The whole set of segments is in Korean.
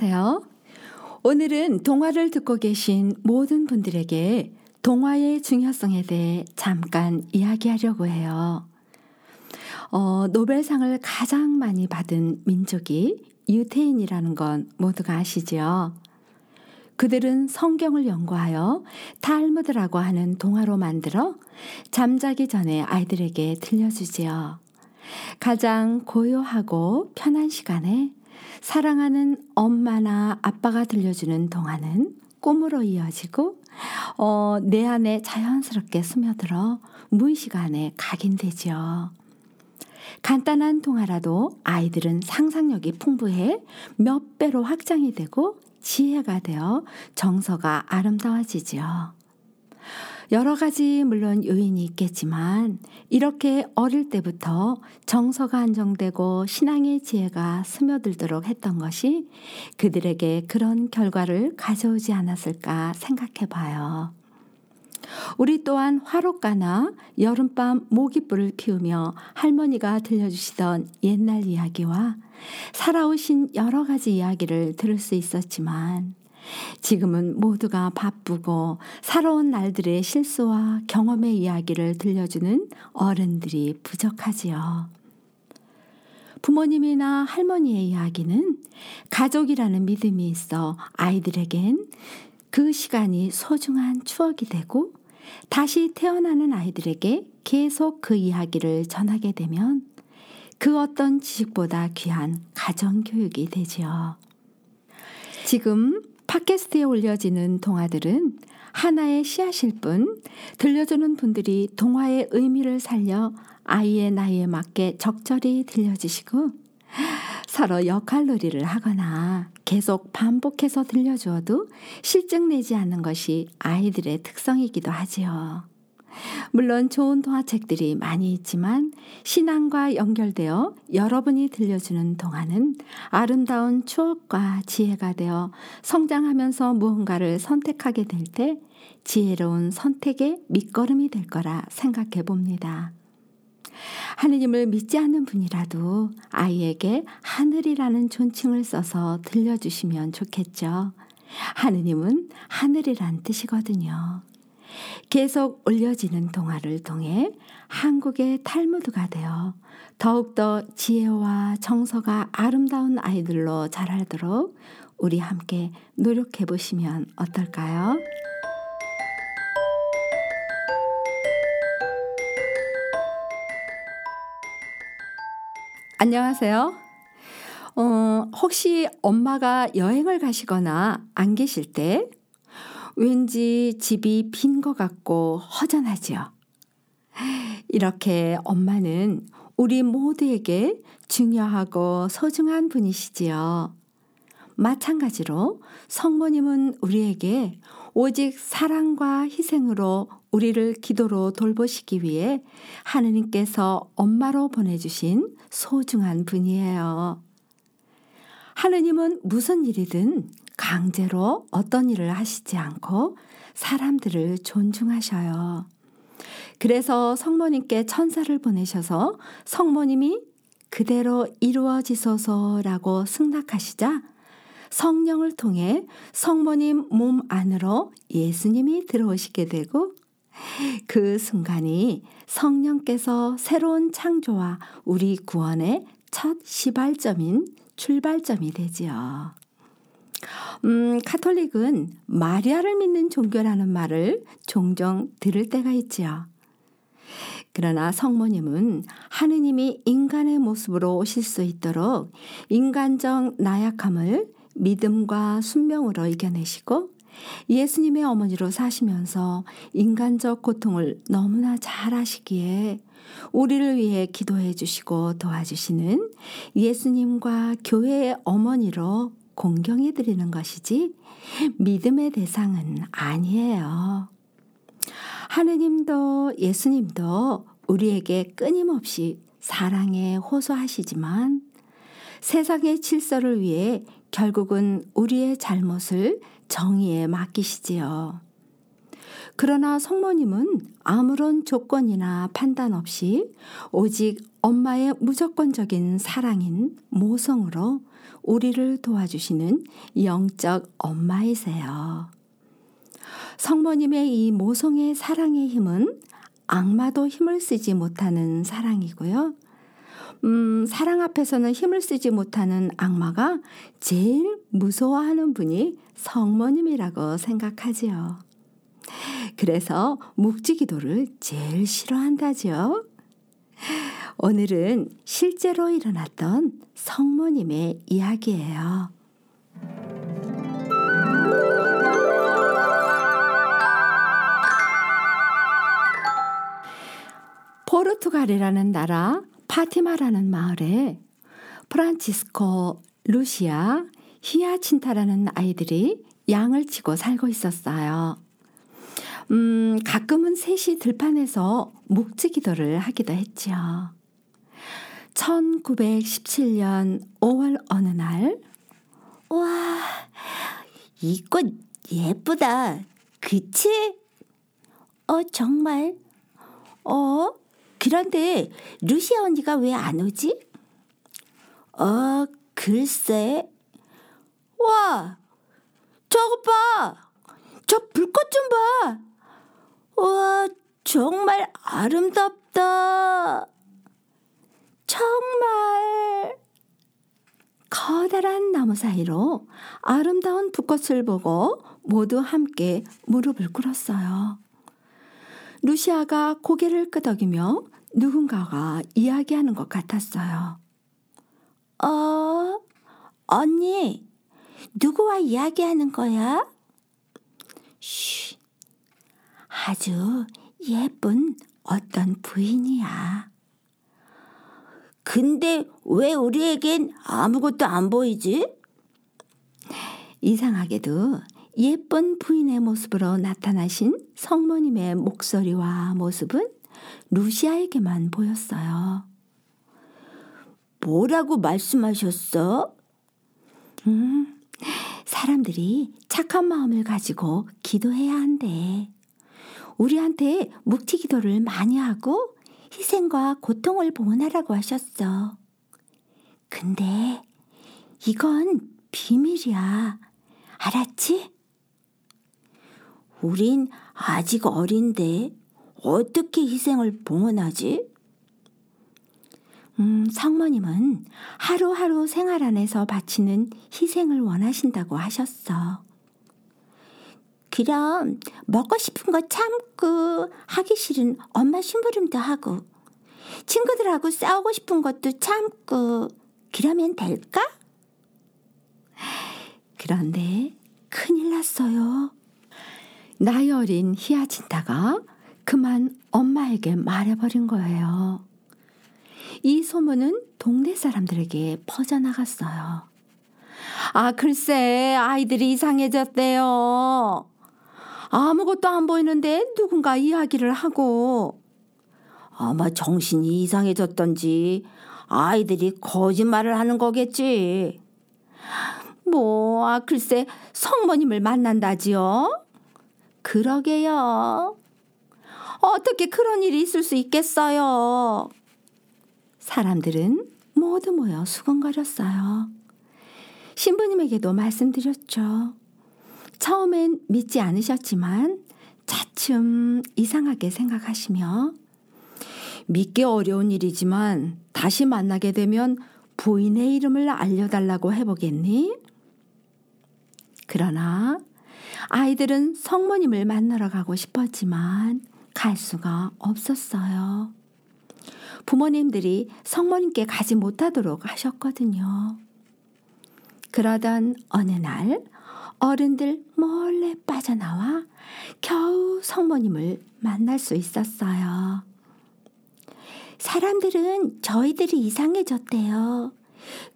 안녕하세요. 오늘은 동화를 듣고 계신 모든 분들에게 동화의 중요성에 대해 잠깐 이야기하려고 해요. 어, 노벨상을 가장 많이 받은 민족이 유태인이라는 건 모두가 아시죠? 그들은 성경을 연구하여 탈무드라고 하는 동화로 만들어 잠자기 전에 아이들에게 들려주지요. 가장 고요하고 편한 시간에 사랑하는 엄마나 아빠가 들려주는 동화는 꿈으로 이어지고 어, 내 안에 자연스럽게 스며들어 무의식 안에 각인되지요. 간단한 동화라도 아이들은 상상력이 풍부해 몇 배로 확장이 되고 지혜가 되어 정서가 아름다워지지요. 여러 가지 물론 요인이 있겠지만 이렇게 어릴 때부터 정서가 안정되고 신앙의 지혜가 스며들도록 했던 것이 그들에게 그런 결과를 가져오지 않았을까 생각해 봐요. 우리 또한 화롯가나 여름밤 모기불을 피우며 할머니가 들려주시던 옛날 이야기와 살아오신 여러 가지 이야기를 들을 수 있었지만 지금은 모두가 바쁘고 살아온 날들의 실수와 경험의 이야기를 들려주는 어른들이 부족하지요. 부모님이나 할머니의 이야기는 가족이라는 믿음이 있어 아이들에겐 그 시간이 소중한 추억이 되고 다시 태어나는 아이들에게 계속 그 이야기를 전하게 되면 그 어떤 지식보다 귀한 가정교육이 되지요. 지금 팟캐스트에 올려지는 동화들은 하나의 씨앗일 뿐 들려주는 분들이 동화의 의미를 살려 아이의 나이에 맞게 적절히 들려주시고 서로 역할놀이를 하거나 계속 반복해서 들려주어도 실증 내지 않는 것이 아이들의 특성이기도 하지요. 물론 좋은 동화책들이 많이 있지만 신앙과 연결되어 여러분이 들려주는 동화는 아름다운 추억과 지혜가 되어 성장하면서 무언가를 선택하게 될 때 지혜로운 선택의 밑거름이 될 거라 생각해 봅니다. 하느님을 믿지 않는 분이라도 아이에게 하늘이라는 존칭을 써서 들려주시면 좋겠죠. 하느님은 하늘이란 뜻이거든요. 계속 올려지는 동화를 통해 한국의 탈무드가 되어 더욱더 지혜와 정서가 아름다운 아이들로 자라도록 우리 함께 노력해 보시면 어떨까요? 안녕하세요. 어, 혹시 엄마가 여행을 가시거나 안 계실 때 왠지 집이 빈 것 같고 허전하지요. 이렇게 엄마는 우리 모두에게 중요하고 소중한 분이시지요. 마찬가지로 성모님은 우리에게 오직 사랑과 희생으로 우리를 기도로 돌보시기 위해 하느님께서 엄마로 보내주신 소중한 분이에요. 하느님은 무슨 일이든 강제로 어떤 일을 하시지 않고 사람들을 존중하셔요. 그래서 성모님께 천사를 보내셔서 성모님이 그대로 이루어지소서라고 승낙하시자 성령을 통해 성모님 몸 안으로 예수님이 들어오시게 되고 그 순간이 성령께서 새로운 창조와 우리 구원의 첫 시발점인 출발점이 되지요. 음, 카톨릭은 마리아를 믿는 종교라는 말을 종종 들을 때가 있지요. 그러나 성모님은 하느님이 인간의 모습으로 오실 수 있도록 인간적 나약함을 믿음과 순명으로 이겨내시고 예수님의 어머니로 사시면서 인간적 고통을 너무나 잘 아시기에 우리를 위해 기도해 주시고 도와주시는 예수님과 교회의 어머니로 공경해 드리는 것이지 믿음의 대상은 아니에요. 하느님도 예수님도 우리에게 끊임없이 사랑에 호소하시지만 세상의 질서를 위해 결국은 우리의 잘못을 정의에 맡기시지요. 그러나 성모님은 아무런 조건이나 판단 없이 오직 엄마의 무조건적인 사랑인 모성으로 우리를 도와주시는 영적 엄마이세요. 성모님의 이 모성의 사랑의 힘은 악마도 힘을 쓰지 못하는 사랑이고요. 음, 사랑 앞에서는 힘을 쓰지 못하는 악마가 제일 무서워하는 분이 성모님이라고 생각하지요. 그래서 묵지 기도를 제일 싫어한다죠. 오늘은 실제로 일어났던 성모님의 이야기예요. 포르투갈이라는 나라 파티마라는 마을에 프란치스코, 루시아, 히아친타라는 아이들이 양을 치고 살고 있었어요. 음, 가끔은 셋이 들판에서 묵지 기도를 하기도 했지요. 1917년 5월 어느 날, 와, 이꽃 예쁘다. 그치? 어, 정말? 어, 그런데 루시아 언니가 왜 안 오지? 어, 글쎄. 와, 저거 봐. 저 불꽃 좀 봐. 와, 정말 아름답다. 정말. 커다란 나무 사이로 아름다운 불꽃을 보고 모두 함께 무릎을 꿇었어요. 루시아가 고개를 끄덕이며 누군가가 이야기하는 것 같았어요. 어, 언니, 누구와 이야기하는 거야? 쉬, 아주 예쁜 어떤 부인이야. 근데 왜 우리에겐 아무것도 안 보이지? 이상하게도 예쁜 부인의 모습으로 나타나신 성모님의 목소리와 모습은 루시아에게만 보였어요. 뭐라고 말씀하셨어? 음, 사람들이 착한 마음을 가지고 기도해야 한대. 우리한테 묵지 기도를 많이 하고 희생과 고통을 봉헌하라고 하셨어. 근데 이건 비밀이야. 알았지? 우린 아직 어린데 어떻게 희생을 봉헌하지? 음, 성모님은 하루하루 생활 안에서 바치는 희생을 원하신다고 하셨어. 그럼 먹고 싶은 거 참고 하기 싫은 엄마 심부름도 하고 친구들하고 싸우고 싶은 것도 참고 그러면 될까? 그런데 큰일 났어요. 나이 어린 히아친타가 그만 엄마에게 말해버린 거예요. 이 소문은 동네 사람들에게 퍼져나갔어요. 아, 글쎄, 아이들이 이상해졌대요. 아무것도 안 보이는데 누군가 이야기를 하고. 아마 정신이 이상해졌던지 아이들이 거짓말을 하는 거겠지. 뭐, 아, 글쎄, 성모님을 만난다지요? 그러게요. 어떻게 그런 일이 있을 수 있겠어요? 사람들은 모두 모여 수근거렸어요. 신부님에게도 말씀드렸죠. 처음엔 믿지 않으셨지만 차츰 이상하게 생각하시며 믿기 어려운 일이지만 다시 만나게 되면 부인의 이름을 알려달라고 해보겠니? 그러나 아이들은 성모님을 만나러 가고 싶었지만 갈 수가 없었어요. 부모님들이 성모님께 가지 못하도록 하셨거든요. 그러던 어느 날 어른들 몰래 빠져나와 겨우 성모님을 만날 수 있었어요. 사람들은 저희들이 이상해졌대요.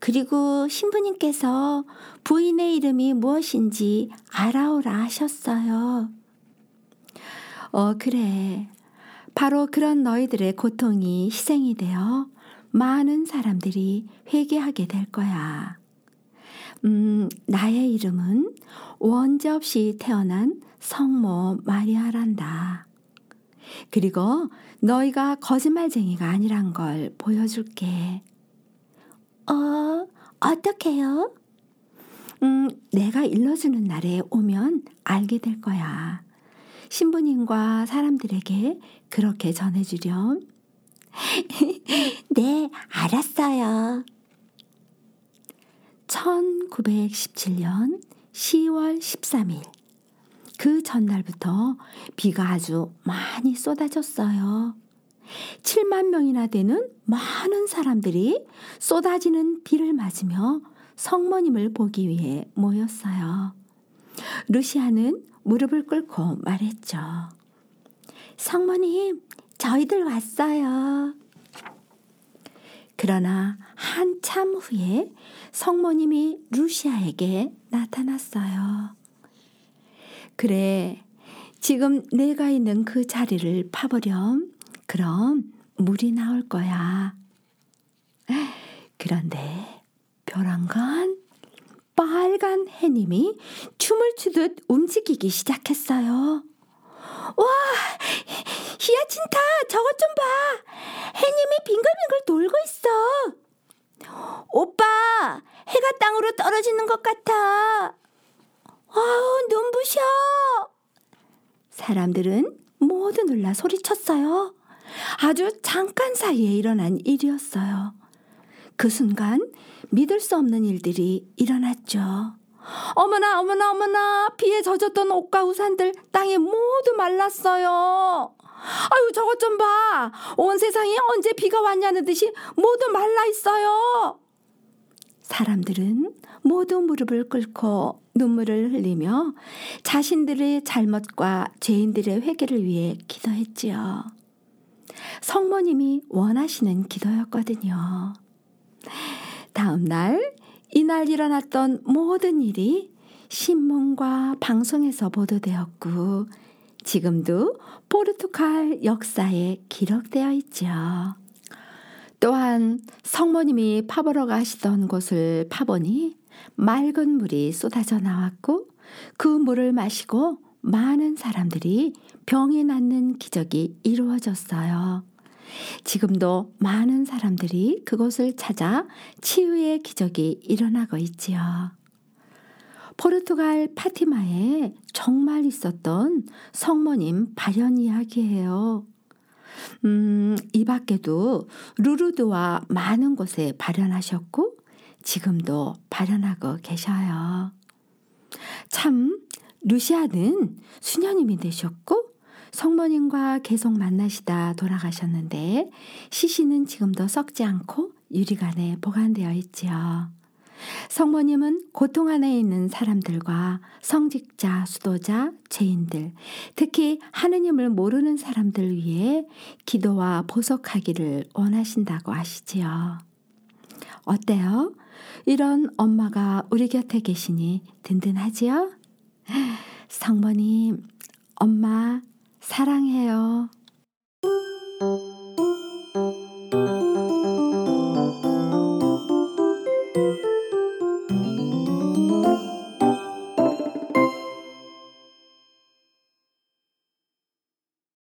그리고 신부님께서 부인의 이름이 무엇인지 알아오라 하셨어요. 어, 그래. 바로 그런 너희들의 고통이 희생이 되어 많은 사람들이 회개하게 될 거야. 음, 나의 이름은 원죄 없이 태어난 성모 마리아란다. 그리고 너희가 거짓말쟁이가 아니란 걸 보여줄게. 어, 어떡해요? 음, 내가 일러주는 날에 오면 알게 될 거야. 신부님과 사람들에게 그렇게 전해주렴. 네, 알았어요. 1917년 10월 13일. 그 전날부터 비가 아주 많이 쏟아졌어요. 7만 명이나 되는 많은 사람들이 쏟아지는 비를 맞으며 성모님을 보기 위해 모였어요. 루시아는 무릎을 꿇고 말했죠. 성모님, 저희들 왔어요. 그러나 한참 후에 성모님이 루시아에게 나타났어요. 그래, 지금 내가 있는 그 자리를 파보렴. 그럼 물이 나올 거야. 그런데 벼랑간 빨간 해님이 춤을 추듯 움직이기 시작했어요. 와, 히야친타, 저것 좀 봐. 해님이 빙글빙글 돌고 있어. 오빠, 해가 땅으로 떨어지는 것 같아. 아우, 눈부셔. 사람들은 모두 놀라 소리쳤어요. 아주 잠깐 사이에 일어난 일이었어요. 그 순간 믿을 수 없는 일들이 일어났죠. 어머나, 어머나, 어머나, 비에 젖었던 옷과 우산들 땅에 모두 말랐어요. 아유, 저것 좀 봐. 온 세상에 언제 비가 왔냐는 듯이 모두 말라 있어요. 사람들은 모두 무릎을 꿇고 눈물을 흘리며 자신들의 잘못과 죄인들의 회개를 위해 기도했지요. 성모님이 원하시는 기도였거든요. 다음 날, 이날 일어났던 모든 일이 신문과 방송에서 보도되었고, 지금도 포르투갈 역사에 기록되어 있죠. 또한 성모님이 파보러 가시던 곳을 파보니 맑은 물이 쏟아져 나왔고 그 물을 마시고 많은 사람들이 병이 낫는 기적이 이루어졌어요. 지금도 많은 사람들이 그곳을 찾아 치유의 기적이 일어나고 있지요. 포르투갈 파티마에 정말 있었던 성모님 발현 이야기예요. 음, 이 밖에도 루르드와 많은 곳에 발현하셨고 지금도 발현하고 계셔요. 참 루시아는 수녀님이 되셨고 성모님과 계속 만나시다 돌아가셨는데 시신은 지금도 썩지 않고 유리관에 보관되어 있지요. 성모님은 고통 안에 있는 사람들과 성직자, 수도자, 죄인들, 특히 하느님을 모르는 사람들 위해 기도와 보석하기를 원하신다고 하시지요. 어때요? 이런 엄마가 우리 곁에 계시니 든든하지요? 성모님, 엄마, 사랑해요.